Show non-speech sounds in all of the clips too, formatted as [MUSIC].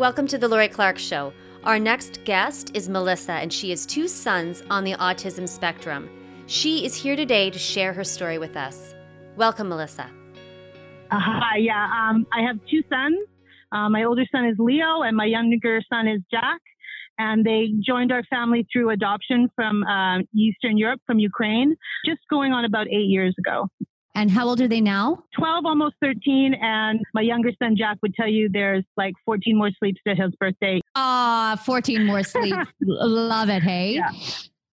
Welcome to the Lori Clark Show. Our next guest is Melissa, and she has two sons on the autism spectrum. She is here today to share her story with us. Welcome, Melissa. Uh, hi, yeah. Um, I have two sons. Uh, my older son is Leo, and my younger son is Jack. And they joined our family through adoption from uh, Eastern Europe, from Ukraine, just going on about eight years ago. And how old are they now? 12, almost 13. And my younger son, Jack, would tell you there's like 14 more sleeps to his birthday. Ah, 14 more sleeps. [LAUGHS] Love it. Hey. Yeah.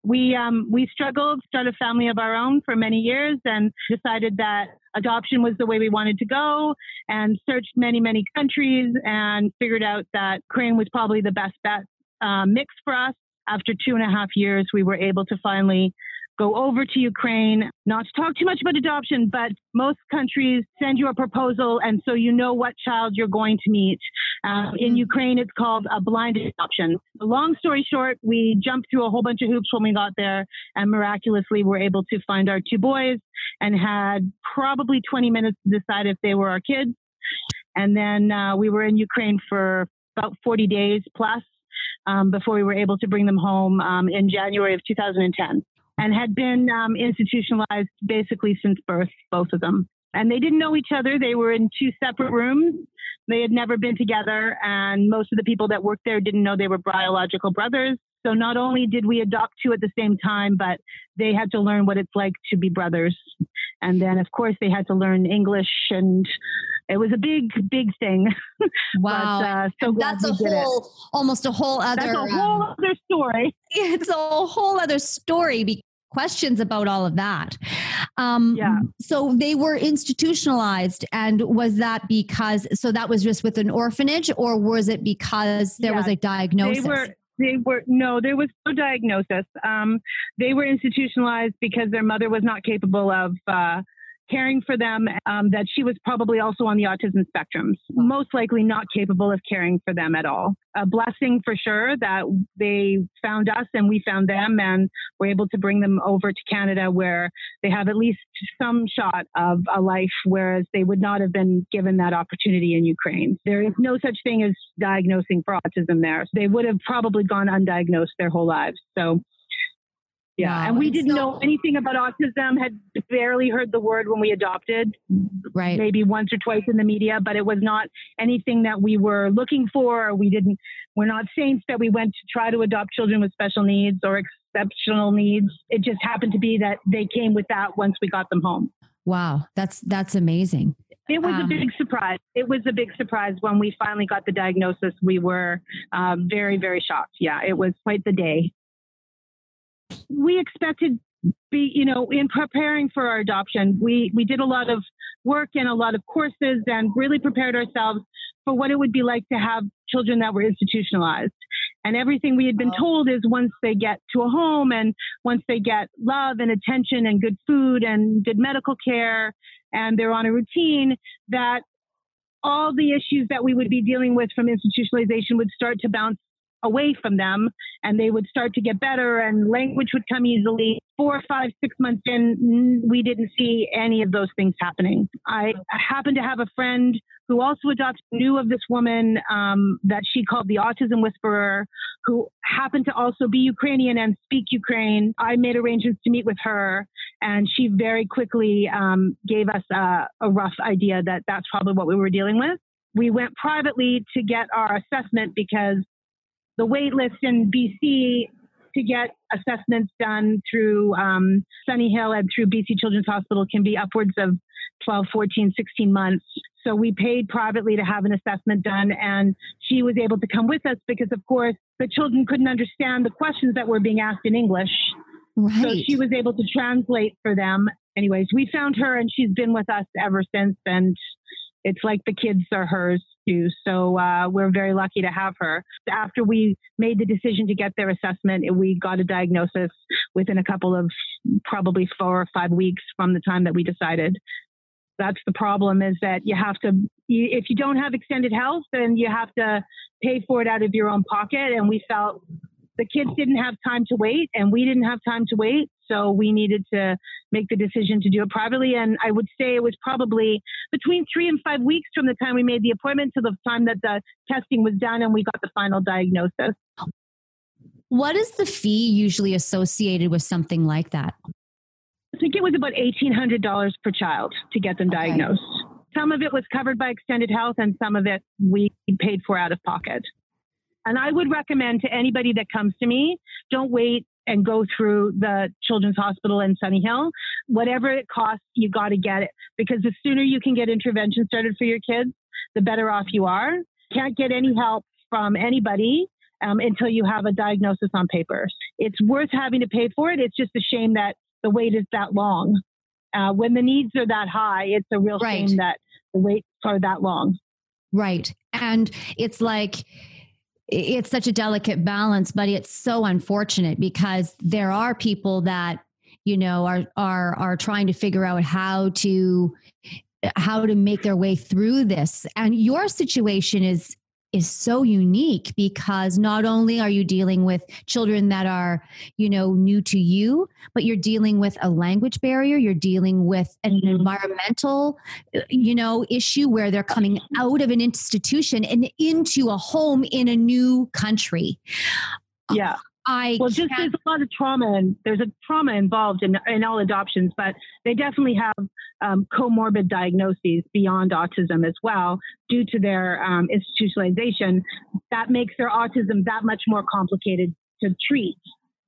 We, um, we struggled, started a family of our own for many years and decided that adoption was the way we wanted to go and searched many, many countries and figured out that Ukraine was probably the best bet uh, mix for us. After two and a half years, we were able to finally go over to Ukraine. Not to talk too much about adoption, but most countries send you a proposal, and so you know what child you're going to meet. Uh, in mm-hmm. Ukraine, it's called a blind adoption. Long story short, we jumped through a whole bunch of hoops when we got there, and miraculously were able to find our two boys and had probably 20 minutes to decide if they were our kids. And then uh, we were in Ukraine for about 40 days plus um, before we were able to bring them home um, in January of 2010 and had been um, institutionalized basically since birth, both of them. And they didn't know each other. They were in two separate rooms. They had never been together. And most of the people that worked there didn't know they were biological brothers. So not only did we adopt two at the same time, but they had to learn what it's like to be brothers. And then, of course, they had to learn English and it was a big, big thing. [LAUGHS] Wow. but, uh, so that's a whole, almost a whole other, that's a whole um, other story. [LAUGHS] It's a whole other story questions about all of that. Um, yeah. So they were institutionalized, and was that because? So that was just with an orphanage, or was it because there yeah, was a diagnosis? They were. They were no, there was no diagnosis. Um, they were institutionalized because their mother was not capable of uh, caring for them, um, that she was probably also on the autism spectrum, most likely not capable of caring for them at all. A blessing for sure that they found us and we found them and were able to bring them over to Canada where they have at least some shot of a life, whereas they would not have been given that opportunity in Ukraine. There is no such thing as diagnosing for autism there. They would have probably gone undiagnosed their whole lives. So yeah, wow. and we didn't so, know anything about autism. Had barely heard the word when we adopted, right? Maybe once or twice in the media, but it was not anything that we were looking for. we didn't. We're not saints that we went to try to adopt children with special needs or exceptional needs. It just happened to be that they came with that once we got them home. Wow, that's that's amazing. It was um, a big surprise. It was a big surprise when we finally got the diagnosis. We were um, very, very shocked. Yeah, it was quite the day we expected be you know in preparing for our adoption we we did a lot of work and a lot of courses and really prepared ourselves for what it would be like to have children that were institutionalized and everything we had been told is once they get to a home and once they get love and attention and good food and good medical care and they're on a routine that all the issues that we would be dealing with from institutionalization would start to bounce away from them and they would start to get better and language would come easily. Four, five, six months in, we didn't see any of those things happening. I happened to have a friend who also adopted, knew of this woman um, that she called the autism whisperer, who happened to also be Ukrainian and speak Ukraine. I made arrangements to meet with her, and she very quickly um, gave us a, a rough idea that that's probably what we were dealing with we went privately to get our assessment because the wait list in BC to get assessments done through um, Sunny Hill and through BC Children's Hospital can be upwards of 12, 14, 16 months. So we paid privately to have an assessment done, and she was able to come with us because, of course, the children couldn't understand the questions that were being asked in English. Right. So she was able to translate for them. Anyways, we found her, and she's been with us ever since, and it's like the kids are hers too. So uh, we're very lucky to have her. After we made the decision to get their assessment, we got a diagnosis within a couple of probably four or five weeks from the time that we decided. That's the problem is that you have to, if you don't have extended health, then you have to pay for it out of your own pocket. And we felt the kids didn't have time to wait and we didn't have time to wait. So we needed to make the decision to do it privately. And I would say it was probably between three and five weeks from the time we made the appointment to the time that the testing was done and we got the final diagnosis. What is the fee usually associated with something like that? I think it was about $1,800 per child to get them okay. diagnosed. Some of it was covered by extended health and some of it we paid for out of pocket. And I would recommend to anybody that comes to me, don't wait and go through the Children's Hospital in Sunny Hill. Whatever it costs, you got to get it because the sooner you can get intervention started for your kids, the better off you are. Can't get any help from anybody um, until you have a diagnosis on paper. It's worth having to pay for it. It's just a shame that the wait is that long. Uh, when the needs are that high, it's a real right. shame that the waits are that long. Right. And it's like, it's such a delicate balance, but it's so unfortunate because there are people that you know are are are trying to figure out how to how to make their way through this. And your situation is is so unique because not only are you dealing with children that are you know new to you but you're dealing with a language barrier you're dealing with an mm-hmm. environmental uh, you know issue where they're coming out of an institution and into a home in a new country yeah I well, just there's a lot of trauma and there's a trauma involved in, in all adoptions, but they definitely have um, comorbid diagnoses beyond autism as well due to their um, institutionalization. That makes their autism that much more complicated to treat,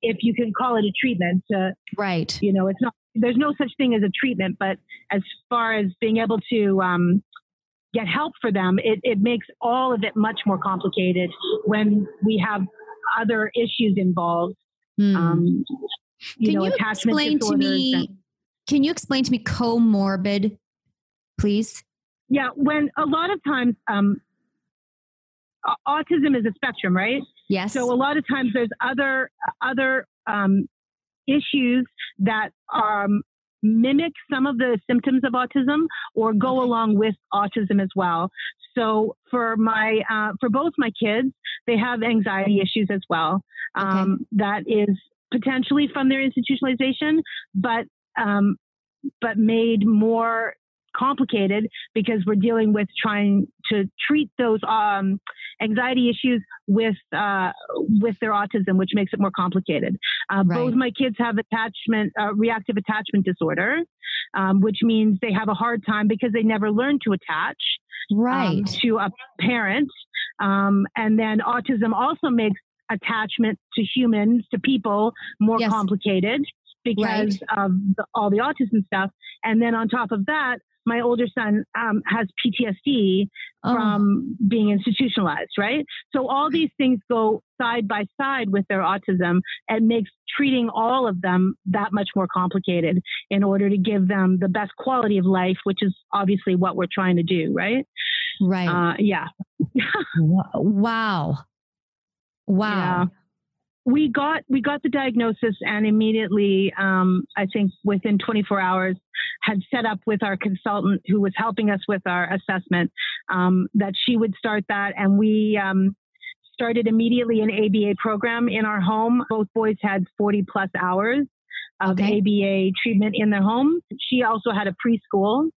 if you can call it a treatment. Uh, right. You know, it's not. There's no such thing as a treatment, but as far as being able to um, get help for them, it, it makes all of it much more complicated when we have other issues involved. Mm. Um, you can know, you explain to me? And, can you explain to me comorbid, please? Yeah, when a lot of times um, autism is a spectrum, right? Yes. So a lot of times there's other other um, issues that um, mimic some of the symptoms of autism or go along with autism as well. So for my uh, for both my kids, they have anxiety issues as well. Um, okay. That is potentially from their institutionalization, but um, but made more complicated because we're dealing with trying to treat those um, anxiety issues with uh, with their autism, which makes it more complicated. Uh, right. Both my kids have attachment uh, reactive attachment disorder, um, which means they have a hard time because they never learned to attach um, right um, to a parent, um, and then autism also makes attachment to humans to people more yes. complicated because right. of the, all the autism stuff. And then on top of that, my older son um, has PTSD oh. from being institutionalized, right? So all these things go side by side with their autism and makes treating all of them that much more complicated in order to give them the best quality of life, which is obviously what we're trying to do, right? Right. Uh, yeah. wow. Wow. Yeah we got we got the diagnosis and immediately um, i think within 24 hours had set up with our consultant who was helping us with our assessment um, that she would start that and we um, started immediately an aba program in our home both boys had 40 plus hours of okay. aba treatment in their home she also had a preschool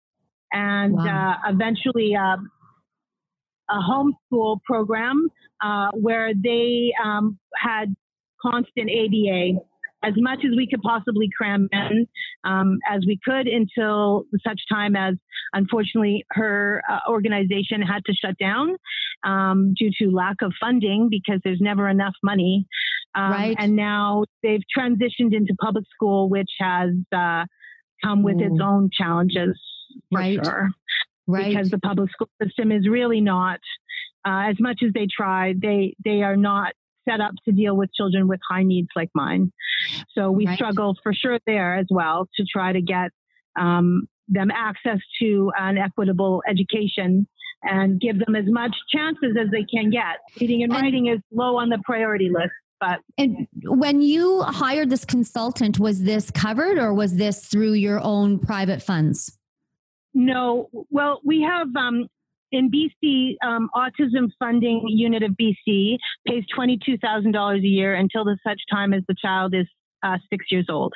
and wow. uh, eventually uh, a homeschool program uh, where they um, had constant ABA as much as we could possibly cram in um, as we could until such time as unfortunately her uh, organization had to shut down um, due to lack of funding because there's never enough money. Um, right. And now they've transitioned into public school, which has uh, come with Ooh. its own challenges for right. sure. Right. Because the public school system is really not, uh, as much as they try, they they are not set up to deal with children with high needs like mine. So we right. struggle for sure there as well to try to get um, them access to an equitable education and give them as much chances as they can get. Reading and, writing is low on the priority list. But and when you hired this consultant, was this covered or was this through your own private funds? No. Well, we have um, in BC, um, Autism Funding Unit of BC pays $22,000 a year until the such time as the child is uh, six years old.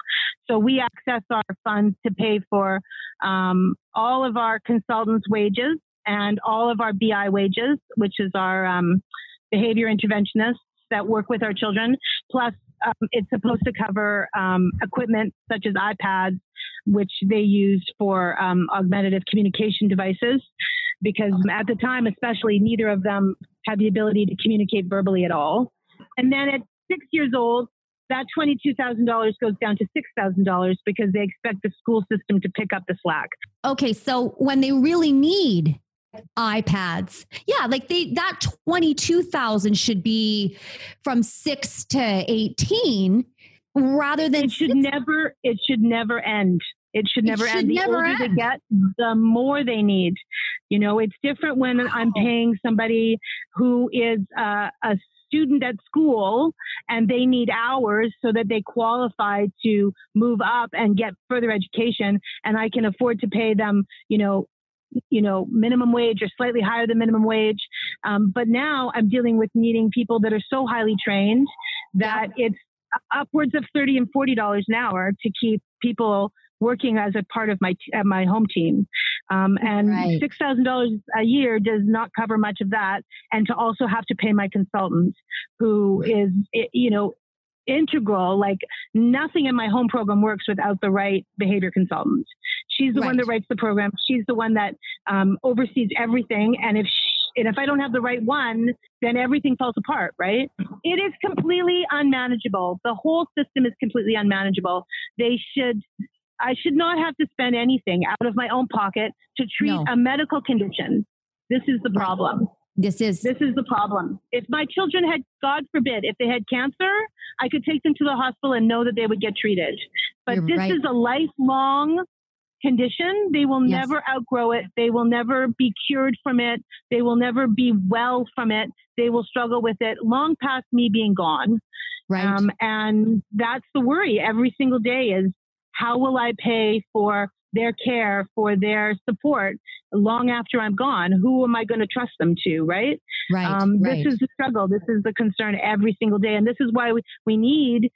So we access our funds to pay for um, all of our consultants' wages and all of our BI wages, which is our um, behavior interventionists that work with our children. Plus, um, it's supposed to cover um, equipment such as iPads, which they use for um, augmentative communication devices, because at the time, especially, neither of them had the ability to communicate verbally at all. And then at six years old, that $22,000 goes down to $6,000 because they expect the school system to pick up the slack. Okay, so when they really need iPads. Yeah, like they that 22,000 should be from 6 to 18 rather than It should six. never it should never end. It should never it should end. The never older end. they get, the more they need. You know, it's different when. I'm paying somebody who is uh, a student at school and they need hours so that they qualify to move up and get further education and I can afford to pay them, you know, you know, minimum wage or slightly higher than minimum wage. Um, but now I'm dealing with needing people that are so highly trained that it's upwards of 30 and $40 an hour to keep people working as a part of my uh, my home team. Um, and right. six thousand dollars a year does not cover much of that, and to also have to pay my consultant, who is you know integral. Like nothing in my home program works without the right behavior consultant. She's the right. one that writes the program. She's the one that um, oversees everything. And if she, and if I don't have the right one, then everything falls apart, right? It is completely unmanageable. The whole system is completely unmanageable. They should I should not have to spend anything out of my own pocket to treat no. a medical condition. This is the problem. This is this is the problem. If my children had, God forbid, if they had cancer, I could take them to the hospital and know that they would get treated. But You're this right. is a lifelong condition. They will yes. never outgrow it. They will never be cured from it. They will never be well from it. They will struggle with it long past me being gone. Right. Um, and that's the worry every single day is how will I pay for their care, for their support long after I'm gone? Who am I going to trust them to? Right. Right, um, right. This is the struggle. This is the concern every single day. And this is why we, we need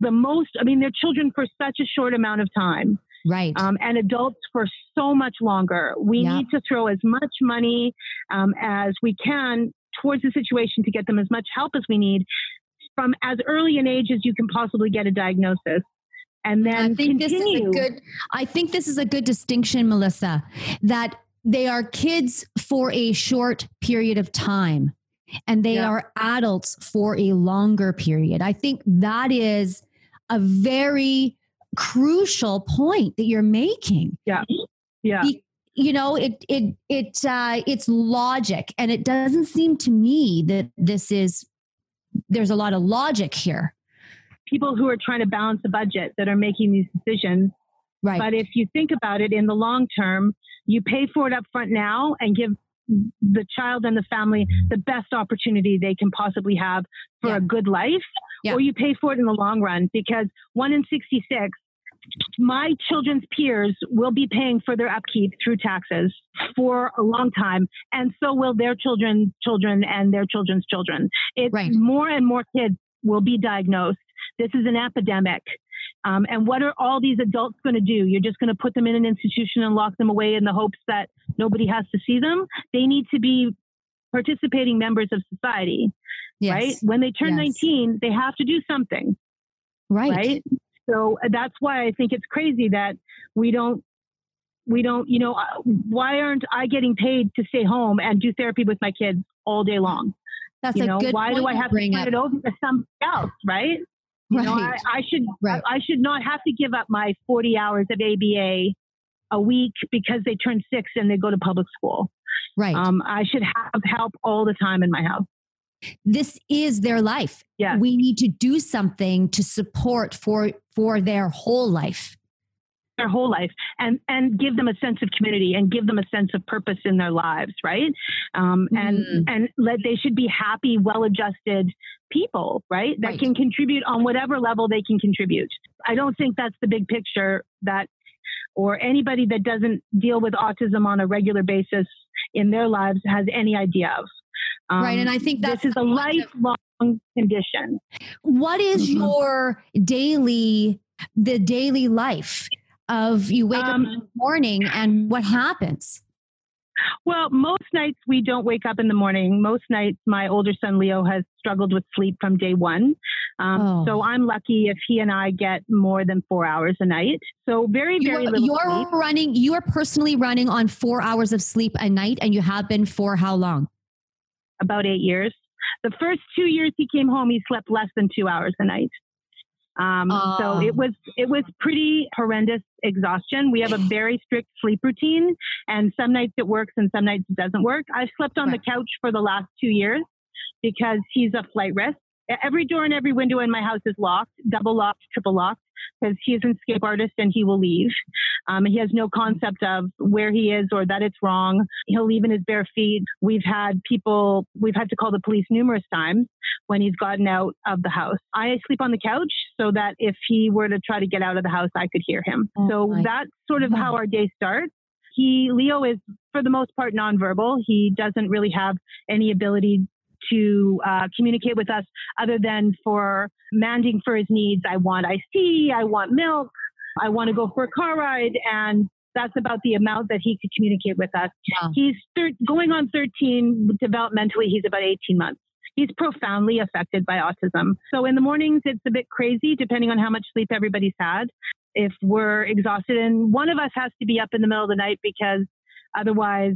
the most, I mean, they're children for such a short amount of time. Right. Um, and adults for so much longer. We yep. need to throw as much money um, as we can towards the situation to get them as much help as we need from as early an age as you can possibly get a diagnosis and then I think continue. this is a good I think this is a good distinction Melissa that they are kids for a short period of time and they yeah. are adults for a longer period. I think that is a very crucial point that you're making. Yeah. Yeah. Be, you know, it it it uh it's logic and it doesn't seem to me that this is there's a lot of logic here people who are trying to balance the budget that are making these decisions. Right. But if you think about it in the long term, you pay for it up front now and give the child and the family the best opportunity they can possibly have for yeah. a good life, yeah. or you pay for it in the long run because one in 66 my children's peers will be paying for their upkeep through taxes for a long time, and so will their children's children and their children's children. It's right. more and more kids will be diagnosed this is an epidemic. Um, and what are all these adults going to do? You're just going to put them in an institution and lock them away in the hopes that nobody has to see them? They need to be participating members of society, yes. right? When they turn yes. 19, they have to do something. Right. Right. So uh, that's why I think it's crazy that we don't we don't, you know, uh, why aren't I getting paid to stay home and do therapy with my kids all day long? That's you a know, good why do I have to turn it over to somebody else, right? You right. know, I, I should right. I, I, should not have to give up my 40 hours of ABA a week because they turn six and they go to public school. Right. Um, I should have help all the time in my house. This is their life. Yeah. We need to do something to support for for their whole life their whole life and and give them a sense of community and give them a sense of purpose in their lives right um, and mm. and let they should be happy well adjusted people right that right. can contribute on whatever level they can contribute i don't think that's the big picture that or anybody that doesn't deal with autism on a regular basis in their lives has any idea of Um, right. And I think this is a lifelong condition. What is mm-hmm. your daily, the daily life of you wake um, up in the morning and what happens? Well, most nights we don't wake up in the morning. Most nights, my older son Leo has struggled with sleep from day one. Um, oh. So I'm lucky if he and I get more than four hours a night. So very, very you're, little. You're sleep. running. You are personally running on four hours of sleep a night, and you have been for how long? About eight years. The first two years he came home, he slept less than two hours a night. Um, uh, so it was it was pretty horrendous exhaustion. We have a [SIGHS] very strict sleep routine, and some nights it works and some nights it doesn't work. I've slept on right. the couch for the last two years because he's a flight risk. Every door and every window in my house is locked, double locked, triple locked because he is an escape artist and he will leave. Um, he has no concept of where he is or that it's wrong. He'll leave in his bare feet. We've had people, we've had to call the police numerous times when he's gotten out of the house. I sleep on the couch so that if he were to try to get out of the house, I could hear him. Oh, so that's sort of how our day starts. He, Leo is for the most part nonverbal. He doesn't really have any ability to uh, communicate with us other than for demanding for his needs. I want iced tea, I want milk, I want to go for a car ride. And that's about the amount that he could communicate with us. Wow. He's thir- going on 13 developmentally, he's about 18 months. He's profoundly affected by autism. So in the mornings, it's a bit crazy depending on how much sleep everybody's had. If we're exhausted, and one of us has to be up in the middle of the night because otherwise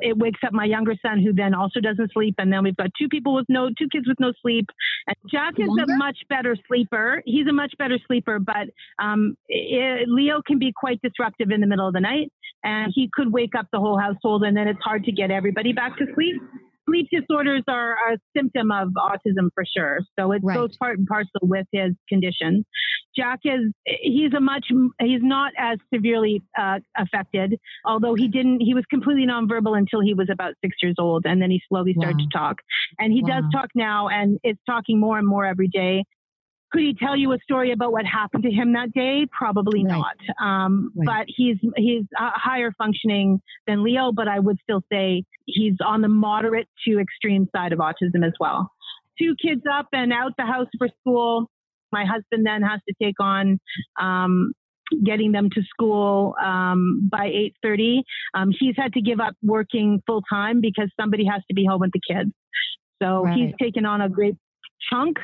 it wakes up my younger son who then also doesn't sleep and then we've got two people with no two kids with no sleep and jack is a much better sleeper he's a much better sleeper but um, it, leo can be quite disruptive in the middle of the night and he could wake up the whole household and then it's hard to get everybody back to sleep sleep disorders are a symptom of autism for sure. So it right. goes part and parcel with his condition. Jack is, he's a much, he's not as severely uh, affected, although he didn't, he was completely nonverbal until he was about six years old. And then he slowly started wow. to talk. And he wow. does talk now and is talking more and more every day. Could he tell you a story about what happened to him that day? Probably right. not. Um, right. But he's he's uh, higher functioning than Leo, but I would still say he's on the moderate to extreme side of autism as well. Two kids up and out the house for school. My husband then has to take on um, getting them to school um, by 8.30 um, he's had to give up working full time because somebody has to be home with the kids so right. he's taken on a great chunk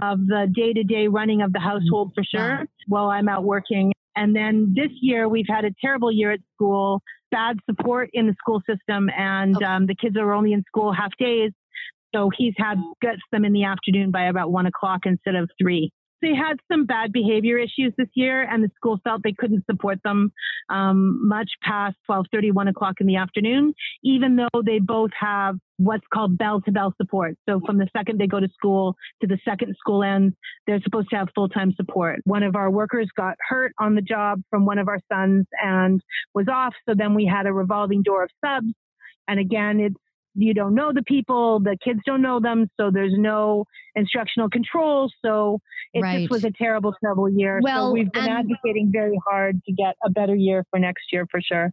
of the day to day running of the household for sure wow. while I'm out working. And then this year, we've had a terrible year at school, bad support in the school system, and okay. um, the kids are only in school half days. So he's had gets them in the afternoon by about one o'clock instead of three they had some bad behavior issues this year, and the school felt they couldn't support them um, much past 12:30, 1 o'clock in the afternoon, even though they both have what's called bell-to-bell support. So from the second they go to school to the second school ends, they're supposed to have full-time support. One of our workers got hurt on the job from one of our sons and was off. So then we had a revolving door of subs. And again, it's you don't know the people, the kids don't know them, so there's no instructional control. So it right. just was a terrible, terrible year. Well, so we've been advocating very hard to get a better year for next year for sure.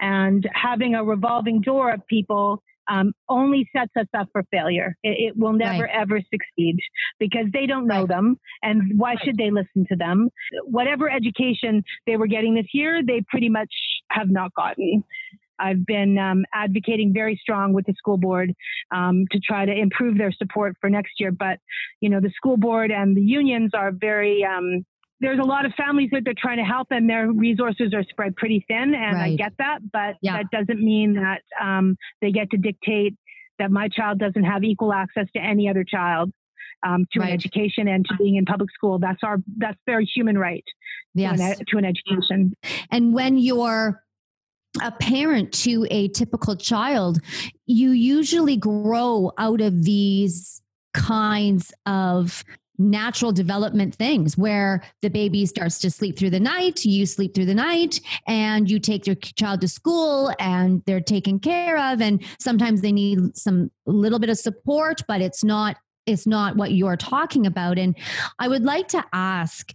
And having a revolving door of people um, only sets us up for failure. It, it will never right. ever succeed because they don't know right. them. And why should they listen to them? Whatever education they were getting this year, they pretty much have not gotten. I've been um, advocating very strong with the school board um, to try to improve their support for next year. But, you know, the school board and the unions are very, um, there's a lot of families that they're trying to help and their resources are spread pretty thin. And right. I get that, but yeah. that doesn't mean that um, they get to dictate that my child doesn't have equal access to any other child. Um, to right. an education and to being in public school. That's our that's their human right yes. to, an, to an education. And when you're a parent to a typical child, you usually grow out of these kinds of natural development things where the baby starts to sleep through the night, you sleep through the night, and you take your child to school and they're taken care of. And sometimes they need some little bit of support, but it's not is not what you're talking about. And I would like to ask,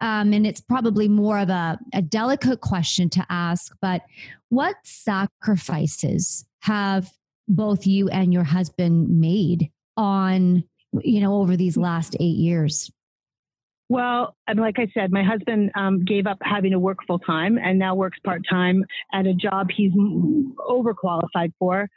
um, and it's probably more of a, a delicate question to ask, but what sacrifices have both you and your husband made on, you know, over these last eight years? Well, like I said, my husband um, gave up having to work full time and now works part time at a job he's overqualified for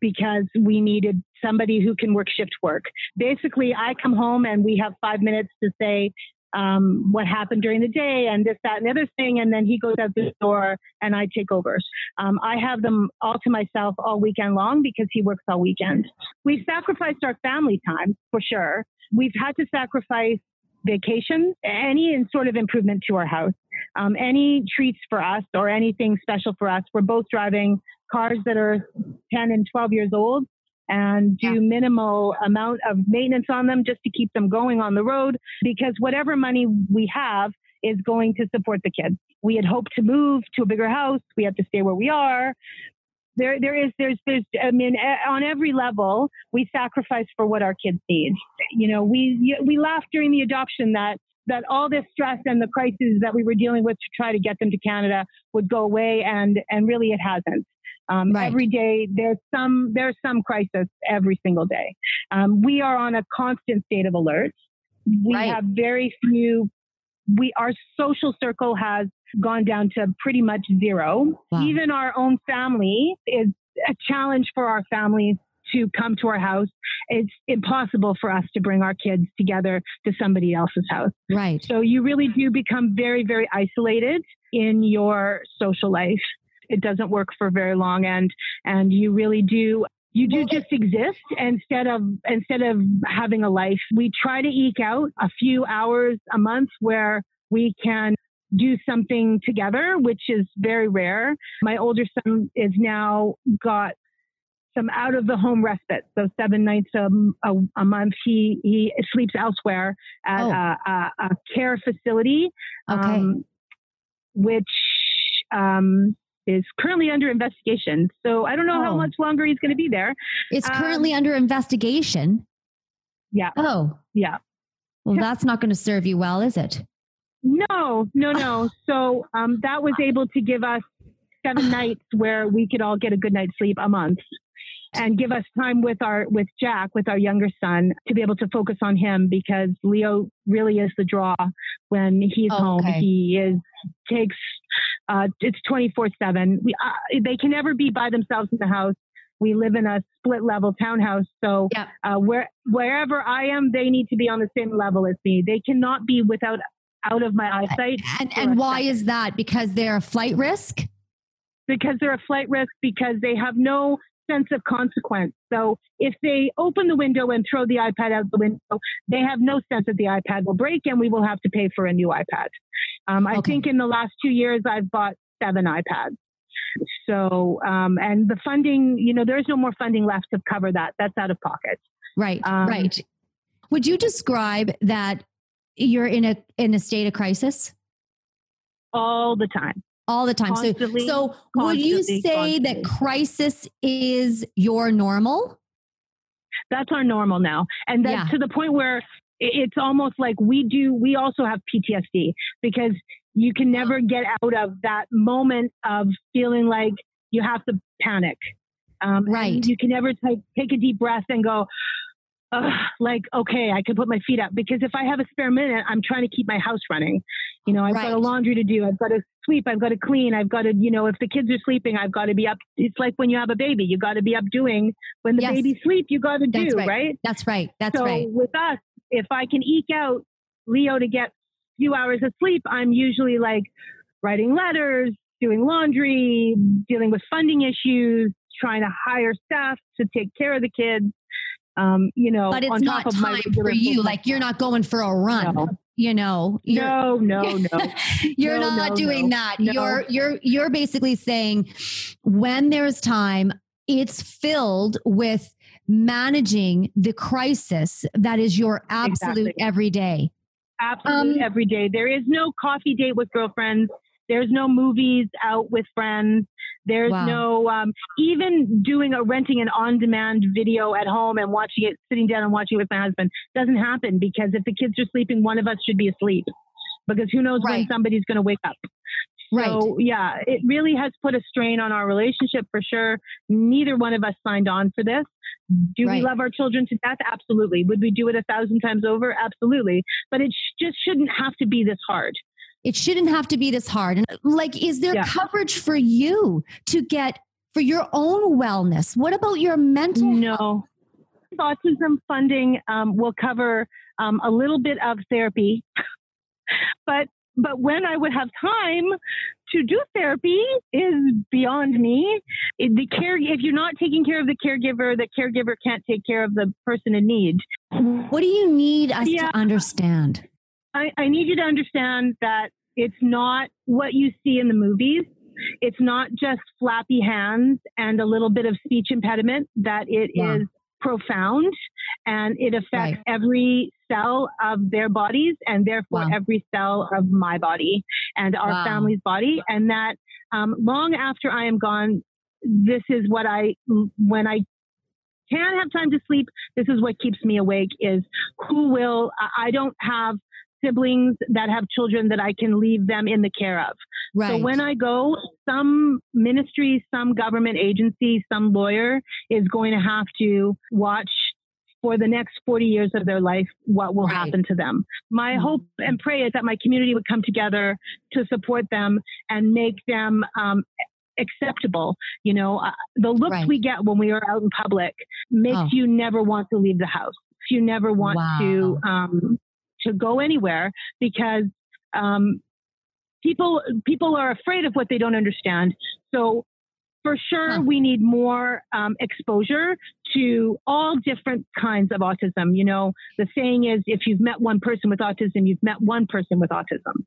because we needed somebody who can work shift work. Basically, I come home and we have five minutes to say, um, what happened during the day and this, that, and the other thing. And then he goes out the door and I take over. Um, I have them all to myself all weekend long because he works all weekend. We've sacrificed our family time for sure. We've had to sacrifice vacation, any sort of improvement to our house, um, any treats for us or anything special for us. We're both driving cars that are 10 and 12 years old and do yeah. minimal amount of maintenance on them just to keep them going on the road because whatever money we have is going to support the kids. We had hoped to move to a bigger house. We have to stay where we are there there is there's there's I mean on every level we sacrifice for what our kids need. You know, we we laughed during the adoption that that all this stress and the crises that we were dealing with to try to get them to Canada would go away, and and really it hasn't. Um, right. Every day there's some there's some crisis every single day. Um, we are on a constant state of alert. We right. have very few. We our social circle has gone down to pretty much zero. Wow. Even our own family is a challenge for our families to come to our house. It's impossible for us to bring our kids together to somebody else's house. Right. So you really do become very, very isolated in your social life. It doesn't work for very long and and you really do you do just exist instead of instead of having a life. We try to eke out a few hours a month where we can do something together, which is very rare. My older son is now got some out of the home respite. So seven nights a, a, a month, he, he sleeps elsewhere at oh. a, a, a, care facility, okay. um, which um, is currently under investigation. So I don't know oh. how much longer he's going to be there. It's um, currently under investigation. Yeah. Oh, yeah. Well, that's not going to serve you well, is it? No, no, no. [SIGHS] so um, that was able to give us seven [SIGHS] nights where we could all get a good night's sleep a month and give us time with our with Jack with our younger son to be able to focus on him because Leo really is the draw when he's home he is takes uh, it's 24/7 uh, they can never be by themselves in the house we live in a split level townhouse so uh, where wherever I am they need to be on the same level as me they cannot be without out of my eyesight. And, and why second. is that? Because they're a flight risk? Because they're a flight risk because they have no sense of consequence. So if they open the window and throw the iPad out the window, they have no sense that the iPad will break and we will have to pay for a new iPad. Um, I okay. think in the last two years, I've bought seven iPads. So, um, and the funding, you know, there's no more funding left to cover that. That's out of pocket. Right, um, right. Would you describe that you're in a in a state of crisis all the time all the time constantly, so so would you say constantly. that crisis is your normal that's our normal now and that's yeah. to the point where it's almost like we do we also have ptsd because you can never get out of that moment of feeling like you have to panic um, right you can never take, take a deep breath and go uh, like, okay, I can put my feet up because if I have a spare minute, I'm trying to keep my house running. You know, I've right. got a laundry to do. I've got to sweep. I've got to clean. I've got to, you know, if the kids are sleeping, I've got to be up. It's like when you have a baby, you got to be up doing when the yes. baby sleep, you got to do, right. That's right. That's right. That's so right. with us, if I can eke out Leo to get a few hours of sleep, I'm usually like writing letters, doing laundry, dealing with funding issues, trying to hire staff to take care of the kids um, you know, but it's not time for you. Like you're not going for a run. No. You know, no, no, [LAUGHS] no. you're no, not no, doing that. You're you're you're basically saying when there's time, it's filled with managing the crisis that is your absolute exactly. everyday. Absolute um, every day. There is no coffee date with girlfriends. There's no movies out with friends. There's wow. no um, even doing a renting an on-demand video at home and watching it, sitting down and watching it with my husband doesn't happen because if the kids are sleeping, one of us should be asleep because who knows right. when somebody's going to wake up. Right. So, yeah, it really has put a strain on our relationship for sure. Neither one of us signed on for this. Do right. we love our children to death? Absolutely. Would we do it a thousand times over? Absolutely. But it sh- just shouldn't have to be this hard. It shouldn't have to be this hard. And like, is there yeah. coverage for you to get for your own wellness? What about your mental? No. Health? Autism funding um, will cover um, a little bit of therapy, [LAUGHS] but but when I would have time to do therapy is beyond me. The care, if you're not taking care of the caregiver, the caregiver can't take care of the person in need. What do you need us yeah, to understand? I, I need you to understand that it's not what you see in the movies. It's not just flappy hands and a little bit of speech impediment, that it yeah. is profound and it affects right. every cell of their bodies and therefore wow. every cell of my body and our wow. family's body. And that um, long after I am gone, this is what I, when I can have time to sleep, this is what keeps me awake is who will, I don't have siblings that have children that I can leave them in the care of. Right. So when I go, some ministry, some government agency, some lawyer is going to have to watch for the next 40 years of their life what will right. happen to them. My mm-hmm. hope and pray is that my community would come together to support them and make them um, acceptable. You know, uh, the looks right. we get when we are out in public makes oh. you never want to leave the house. You never want wow. to um, to go anywhere because um, people people are afraid of what they don't understand. So for sure, huh. we need more um, exposure to all different kinds of autism. You know, the saying is if you've met one person with autism, you've met one person with autism.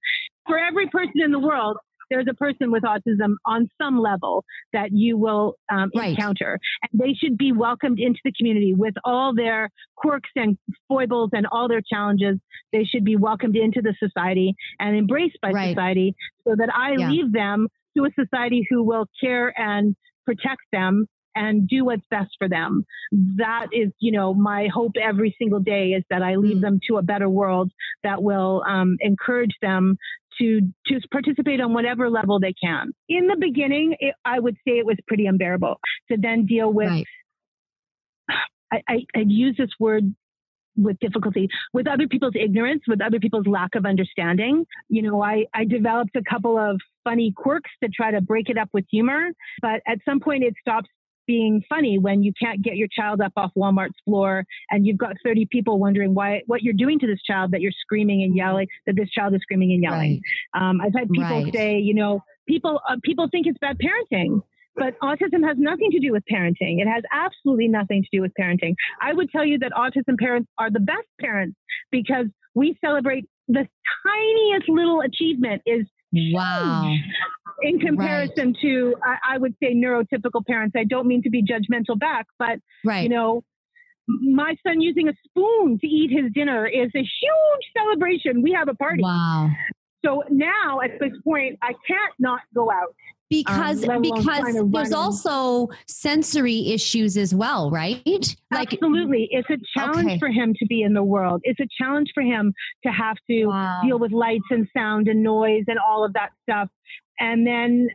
For every person in the world, there's a person with autism on some level that you will um, right. encounter. And they should be welcomed into the community with all their quirks and foibles and all their challenges. They should be welcomed into the society and embraced by right. society so that I yeah. leave them to a society who will care and protect them and do what's best for them. That is, you know, my hope every single day is that I leave mm. them to a better world that will um, encourage them to to participate on whatever level they can. In the beginning, it, I would say it was pretty unbearable to then deal with. Right. I, I, I use this word with difficulty with other people's ignorance with other people's lack of understanding you know i i developed a couple of funny quirks to try to break it up with humor but at some point it stops being funny when you can't get your child up off Walmart's floor and you've got 30 people wondering why what you're doing to this child that you're screaming and yelling that this child is screaming and yelling. Right. Um, I've had people right. say, you know, people uh, people think it's bad parenting. But autism has nothing to do with parenting. It has absolutely nothing to do with parenting. I would tell you that autism parents are the best parents because we celebrate the tiniest little achievement is Wow. In comparison right. to, I, I, would say, neurotypical parents. I don't mean to be judgmental back, but, right. you know, my son using a spoon to eat his dinner is a huge celebration. We have a party. Wow. So now at this point, I can't not go out because um, because there's also sensory issues as well right like absolutely it's a challenge okay. for him to be in the world it's a challenge for him to have to wow. deal with lights and sound and noise and all of that stuff and then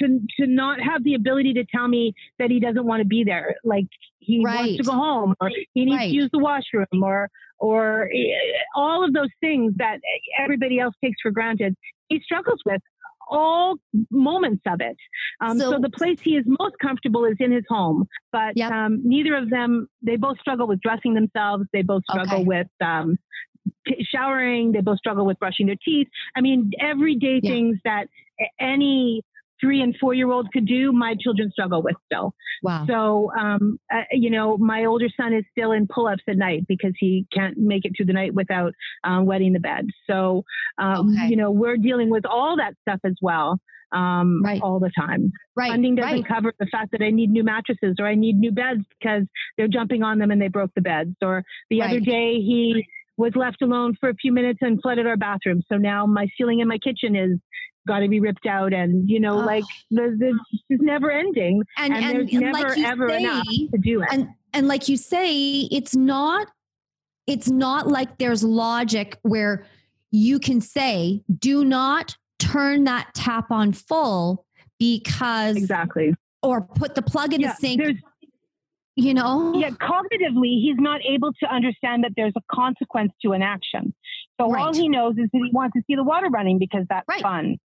to to not have the ability to tell me that he doesn't want to be there like he right. wants to go home or he needs right. to use the washroom or or eh, all of those things that everybody else takes for granted he struggles with all moments of it. Um, so, so, the place he is most comfortable is in his home, but yep. um, neither of them, they both struggle with dressing themselves. They both struggle okay. with um, t- showering. They both struggle with brushing their teeth. I mean, everyday yeah. things that any three and four year olds could do, my children struggle with still. Wow. So, um, uh, you know, my older son is still in pull ups at night because he can't make it through the night without um, wetting the bed. So, um, okay. you know, we're dealing with all that stuff as well. Um, right. all the time. Right. Funding doesn't right. cover the fact that I need new mattresses or I need new beds because they're jumping on them and they broke the beds. Or the other day he was left alone for a few minutes and flooded our bathroom. So now my ceiling in my kitchen is got to be ripped out and you know oh. like the, there's it's never ending. And, and, and there's and never like ever say, enough to do it. and and like you say it's not it's not like there's logic where you can say do not turn that tap on full because exactly. or put the plug in yeah, the sink you know? Yeah cognitively he's not able to understand that there's a consequence to an action. So right. all he knows is that he wants to see the water running because that's right. fun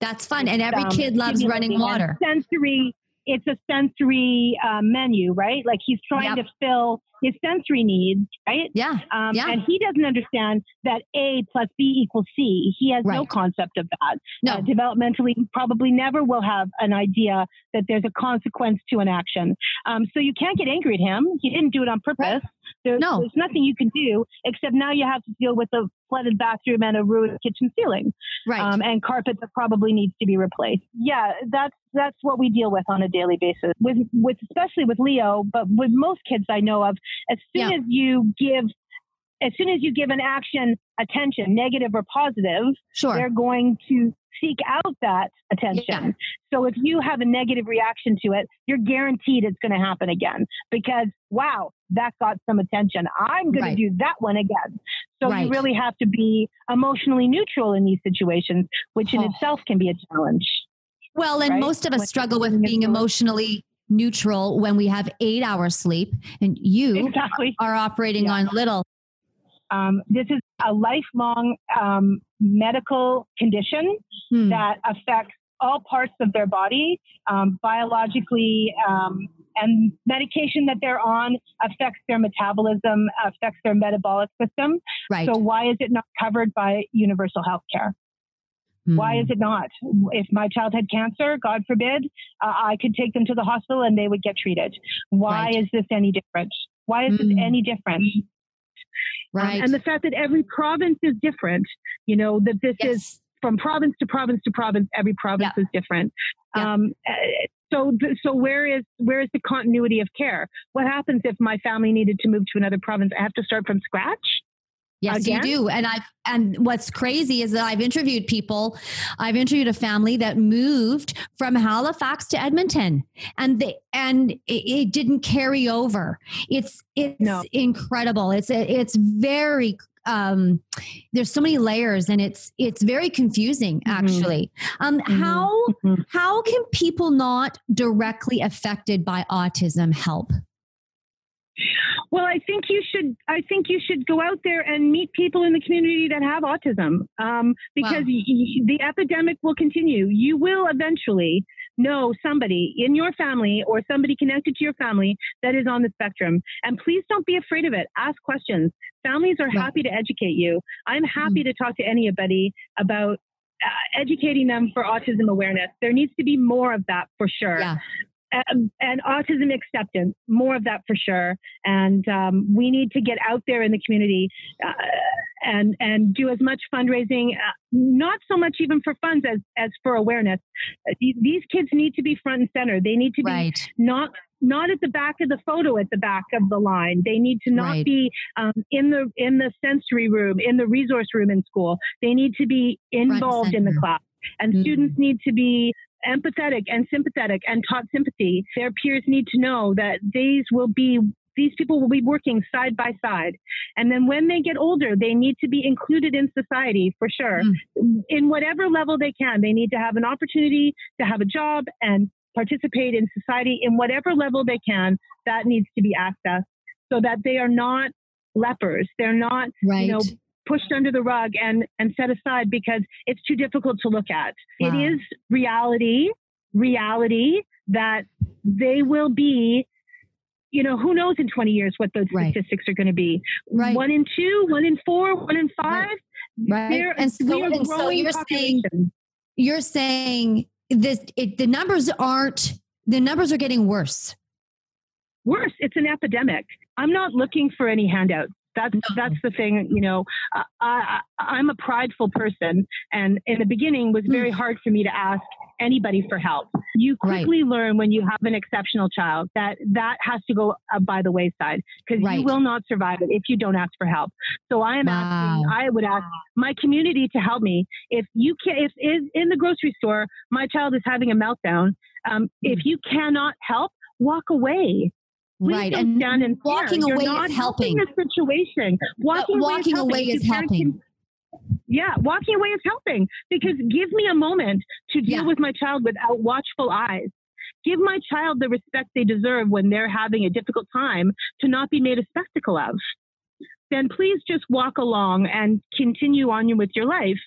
that's fun and every um, kid loves running water sensory it's a sensory uh, menu right like he's trying yep. to fill his sensory needs, right? Yeah. Um, yeah. And he doesn't understand that A plus B equals C. He has right. no concept of that. No. Uh, developmentally, probably never will have an idea that there's a consequence to an action. Um, so you can't get angry at him. He didn't do it on purpose. Right. There's, no. there's nothing you can do except now you have to deal with a flooded bathroom and a ruined kitchen ceiling. Right. Um, and carpet that probably needs to be replaced. Yeah, that's that's what we deal with on a daily basis. With with especially with Leo, but with most kids I know of, as soon yeah. as you give as soon as you give an action attention, negative or positive, sure. they're going to seek out that attention. Yeah. So if you have a negative reaction to it, you're guaranteed it's going to happen again because wow, that got some attention. I'm going right. to do that one again. So right. you really have to be emotionally neutral in these situations, which in oh. itself can be a challenge. Well, and right? most of us when struggle with being emotionally neutral when we have eight hours sleep, and you exactly. are operating yeah. on little. Um, this is a lifelong um, medical condition hmm. that affects all parts of their body um, biologically um, and medication that they're on affects their metabolism affects their metabolic system right so why is it not covered by universal health care hmm. why is it not? If my child had cancer, God forbid, uh, I could take them to the hospital and they would get treated. Why right. is this any different? Why is mm. this hmm. any different? Right. Um, and the fact that every province is different, you know, that this yes. is from province to province to province, every province yeah. is different. Yeah. Um, so, so where is where is the continuity of care? What happens if my family needed to move to another province? I have to start from scratch. Yes, Again? you do. And I've and what's crazy is that I've interviewed people. I've interviewed a family that moved from Halifax to Edmonton, and they and it, it didn't carry over. It's it's no. incredible. It's it's very um there's so many layers and it's it's very confusing mm-hmm. actually mm-hmm. um mm-hmm. how mm-hmm. how can people not directly affected by autism help well, I think you should. I think you should go out there and meet people in the community that have autism, um, because wow. y- the epidemic will continue. You will eventually know somebody in your family or somebody connected to your family that is on the spectrum, and please don't be afraid of it. Ask questions. Families are happy to educate you. I'm happy mm-hmm. to talk to anybody about uh, educating them for autism awareness. There needs to be more of that for sure. Yeah um, and autism acceptance, more of that for sure. And um, we need to get out there in the community uh, and and do as much fundraising, uh, not so much even for funds as as for awareness. Uh, these kids need to be front and center. They need to be right. not not at the back of the photo at the back of the line they need to not right. be um, in the in the sensory room in the resource room in school they need to be involved in the class and mm. students need to be empathetic and sympathetic and taught sympathy. Their peers need to know that these will be these people will be working side by side. And then when they get older, they need to be included in society for sure. Mm. In whatever level they can, they need to have an opportunity to have a job and participate in society in whatever level they can. That needs to be accessed so that they are not lepers. They're not, right. you know, pushed under the rug and, and set aside because it's too difficult to look at. Wow. It is reality, reality that they will be you know, who knows in 20 years what those right. statistics are going to be? Right. One in two, one in four, one in five. Right. right. And so, and so you're saying, you're saying this, it, the numbers aren't, the numbers are getting worse. Worse. It's an epidemic. I'm not looking for any handouts. That's no. that's the thing, you know. I, I am a prideful person, and in the beginning was very mm. hard for me to ask anybody for help. You quickly right. learn when you have an exceptional child that that has to go uh, by the wayside because right. you will not survive it if you don't ask for help. So I am wow. asking. I would ask my community to help me. If you can, if is in the grocery store, my child is having a meltdown. Um, mm. If you cannot help, walk away. Please right. And stand and walking away is helping. The situation. Walking, walking away, away is helping. Can, Yeah, walking away is helping because give me a moment to deal Yeah. with my child without watchful eyes. Give my child the respect they deserve when they're having a difficult time to not be made a spectacle of. Then please just walk along and continue on with your life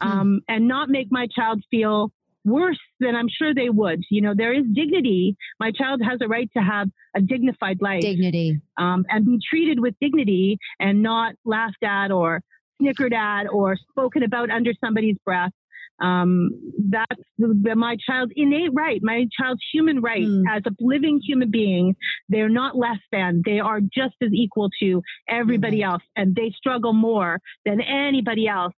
Hmm. um, and not make my child feel worse than I'm sure they would. You know, there is dignity. My child has a right to have a dignified life Dignity. um, and be treated with dignity and not laughed at or snickered at or spoken about under somebody's breath. Um, that's the, the- my child's innate right, my child's human right Mm. as a living human being. They're not less than, they are just as equal to everybody else, and they struggle more than anybody else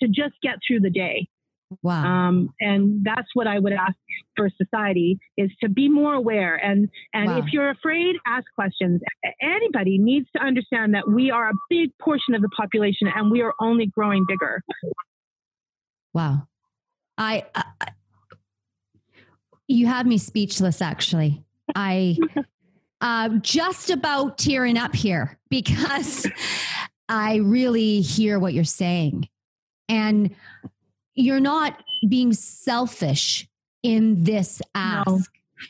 to just get through the day. Wow. Um, and that's what I would ask for society is to be more aware. And and Wow. if you're afraid, ask questions. Anybody needs to understand that we are a big portion of the population, and we are only growing bigger. Wow. I, I I- you have me speechless actually. I um [LAUGHS] just about tearing up here because [LAUGHS] I really hear what you're saying. And you're not being selfish in this ask. No.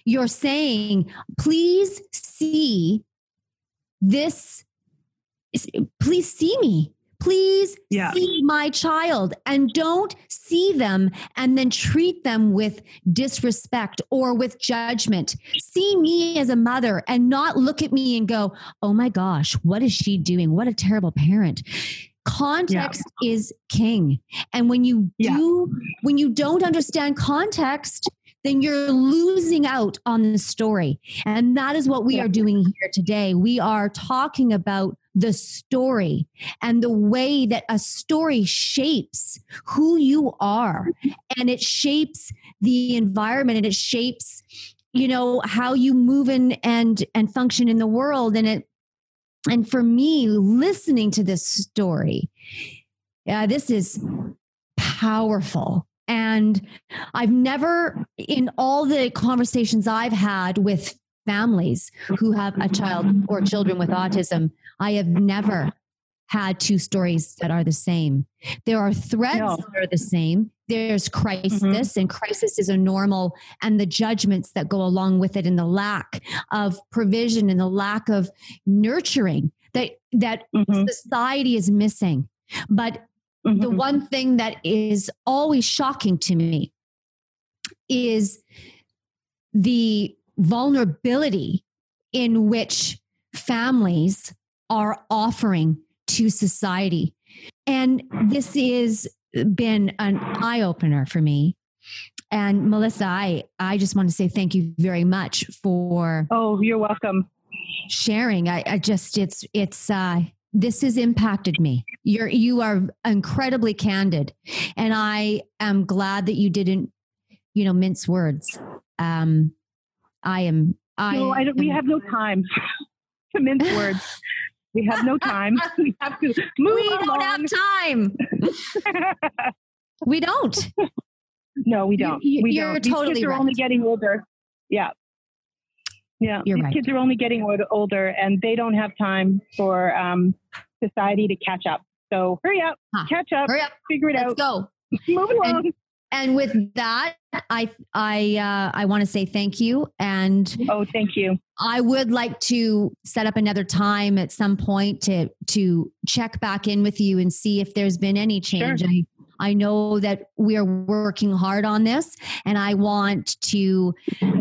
You're saying, please see this, please see me. Please Yeah. see my child and don't see them and then treat them with disrespect or with judgment. See me as a mother and not look at me and go, oh my gosh, what is she doing? What a terrible parent. Context is king. And when you Yeah. do, when you don't understand context, then you're losing out on the story. And that is what we Yeah. are doing here today. We are talking about the story and the way that a story shapes who you are and it shapes the environment and it shapes you know how you move in and and function in the world and it and for me listening to this story yeah this is powerful. And i've never in all the conversations i've had with families who have a child or children with autism i have never had two stories that are the same. There are threats No. that are the same. There's crisis and crisis is a normal and the judgments that go along with it and the lack of provision and the lack of nurturing that that Mhm, society is missing. But the mhm. one thing that is always shocking to me is the vulnerability in which families are offering to society. And this has been an eye opener for me. And Melissa, I, I just want to say thank you very much for Oh, you're welcome. sharing. I, I just it's it's uh this has impacted me. You're you are incredibly candid. And I am glad that you didn't, you know, mince words. Um I am I, no, I don't, we have no time to mince words. [LAUGHS] We have no time. [LAUGHS] We have to move we don't have time. [LAUGHS] We don't. no, we don't. You- we don't. These totally kids are right. only getting older. Yeah. Yeah, You're these right. kids are only getting older, and they don't have time for um, society to catch up. So hurry up, Huh. catch up, Hurry up. figure it Let's out, go. move along. And with that, I I uh, I want to say thank you and oh, thank you. I would like to set up another time at some point to to check back in with you and see if there's been any change. Sure. I, I know that we are working hard on this, and I want to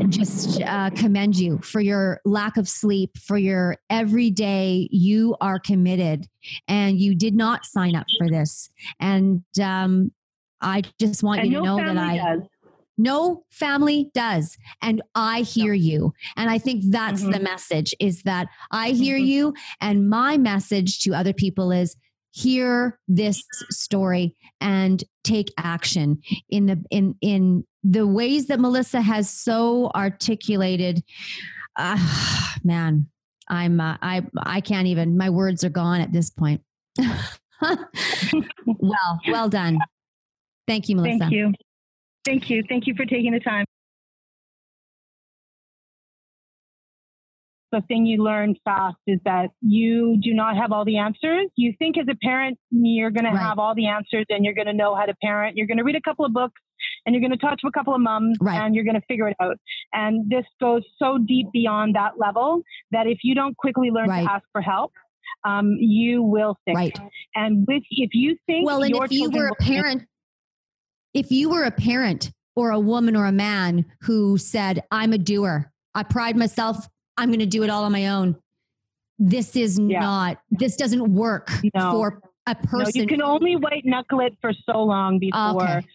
just uh, commend you for your lack of sleep, for your every day you are committed, and you did not sign up for this. And um, I just want And you to no know that I does. no family does and i hear you and i think that's the Mhm. message is that i hear Mhm. you and my message to other people is hear this story and take action in the in in the ways that melissa has so articulated uh, man i'm uh, i i can't even my words are gone at this point [LAUGHS] well well done thank you melissa Thank you. Thank you. Thank you for taking the time. the thing you learn fast is that you do not have all the answers. You think as a parent, you're going right. to have all the answers and you're going to know how to parent. You're going to read a couple of books and you're going to talk to a couple of moms right. and you're going to figure it out. And this goes so deep beyond that level that if you don't quickly learn right. to ask for help, um, you will sink. Right. And with, if you think well, and if you were a parent, if you were a parent or a woman or a man who said, "I'm a doer," I pride myself I'm going to do it all on my own. This is yeah. not, this doesn't work no. for a person. No, you can only white knuckle it for so long before okay.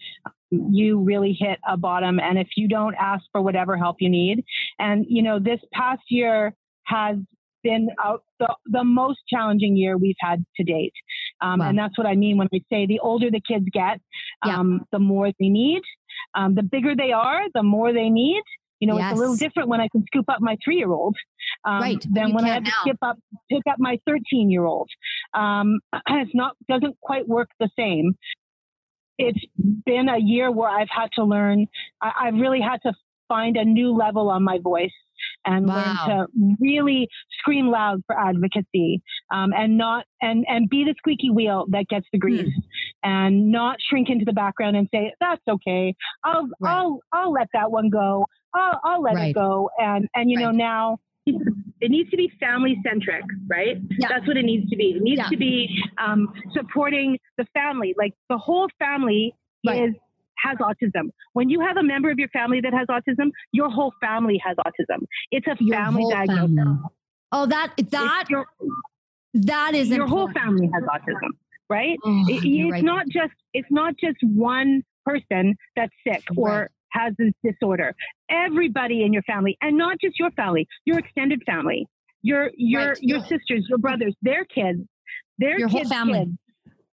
you really hit a bottom. And if you don't ask for whatever help you need, and you know, this past year has been uh, the, the most challenging year we've had to date. Um, wow. And that's what I mean when I say the older the kids get, um, yeah. the more they need. Um, the bigger they are, the more they need. You know, yes. it's a little different when I can scoop up my three year old um, right. than when I have to skip up, pick up my 13 year old. Um, [CLEARS THROAT] it's not, doesn't quite work the same. It's been a year where I've had to learn, I, I've really had to find a new level on my voice and wow. learn to really scream loud for advocacy um, and not and and be the squeaky wheel that gets the grease hmm. and not shrink into the background and say that's okay i'll right. i'll i'll let that one go I'll, I'll let right. it go. And, and you right. know, now it needs to be family centric, right? Yeah. That's what it needs to be. It needs yeah. to be um, supporting the family. Like the whole family right. is has autism. When you have a member of your family that has autism, your whole family has autism. It's a family diagnosis. Family. Oh, that that your, that is your important. whole family has autism, right? Oh, it, it's right. not just it's not just one person that's sick or has this disorder. Everybody in your family, and not just your family, your extended family, your your right. your sisters, your brothers, their kids, their your kids, whole family. Kids.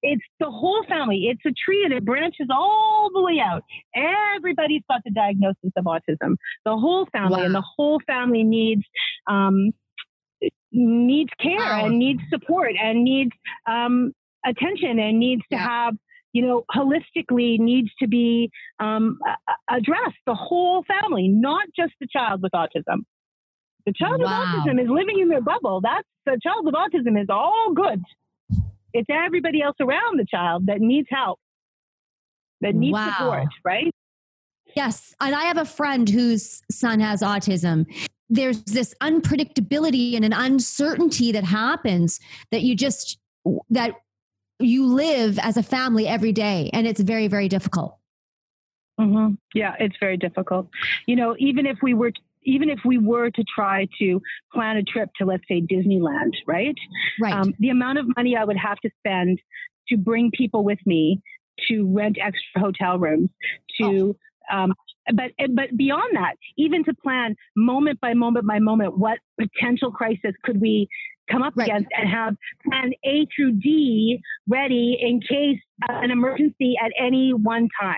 It's the whole family. It's a tree and it branches all the way out. Everybody's got the diagnosis of autism. The whole family, wow. and the whole family needs um, needs care wow. and needs support and needs um, attention and needs to yeah. have you know, holistically needs to be um, addressed. The whole family, not just the child with autism. The child wow. with autism is living in their bubble. That's the child with autism is all good. It's everybody else around the child that needs help, that needs wow. support, right? Yes. And I have a friend whose son has autism. There's this unpredictability and an uncertainty that happens that you just, that you live as a family every day and it's very very difficult mm-hmm. yeah it's very difficult you know even if we were even if we were to try to plan a trip to let's say disneyland right right um, the amount of money i would have to spend to bring people with me to rent extra hotel rooms to oh. um, but but beyond that, even to plan moment by moment by moment, what potential crisis could we come up right. against and have plan A through D ready in case an emergency at any one time.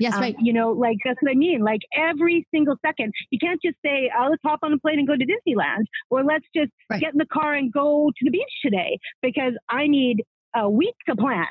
Yes, um, right. You know, like that's what I mean. Like every single second, you can't just say, "Oh, let's hop on a plane and go to Disneyland," or "Let's just right. get in the car and go to the beach today," because I need a week to plan.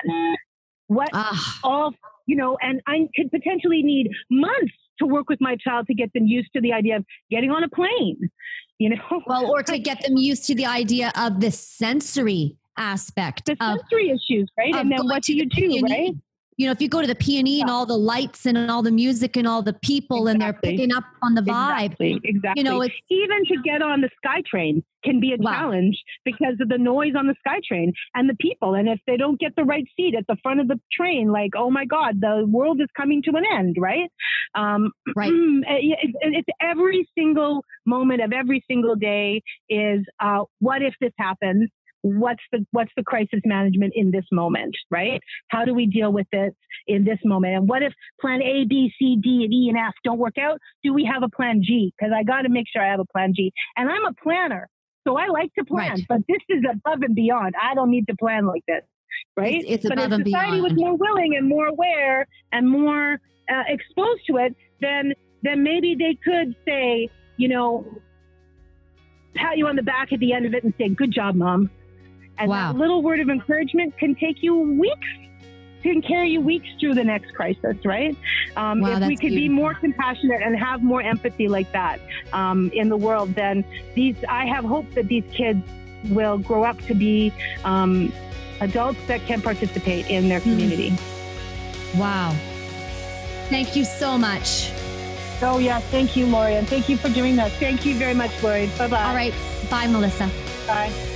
What ah. all you know, and I could potentially need months to work with my child to get them used to the idea of getting on a plane you know well or to [LAUGHS] get them used to the idea of the sensory aspect the sensory of, issues right and then what do you do right you know, if you go to the PNE yeah. and all the lights and all the music and all the people exactly. and they're picking up on the vibe. Exactly. exactly. You know, even to get on the SkyTrain can be a wow. challenge because of the noise on the SkyTrain and the people. And if they don't get the right seat at the front of the train, like, oh my God, the world is coming to an end, right? Um, right. [CLEARS THROAT] It's, it's every single moment of every single day is uh, what if this happens? What's the what's the crisis management in this moment right? How do we deal with this in this moment? And what if plan a b c d and e and f don't work out? Do we have a plan g? Because i got to make sure i have a plan g. And i'm a planner so i like to plan right. but this is above and beyond. I don't need to plan like this right? It's, it's but if society was more willing and more aware and more uh, exposed to it then then maybe they could say you know pat you on the back at the end of it and say good job mom and wow. that little word of encouragement can take you weeks, can carry you weeks through the next crisis, right? Um, wow, if we could beautiful. be more compassionate and have more empathy like that um, in the world, then these I have hope that these kids will grow up to be um, adults that can participate in their hmm. community. Wow. Thank you so much. Oh, yeah. Thank you, Lori. And thank you for doing this. Thank you very much, Lori. Bye bye. All right. Bye, Melissa. Bye.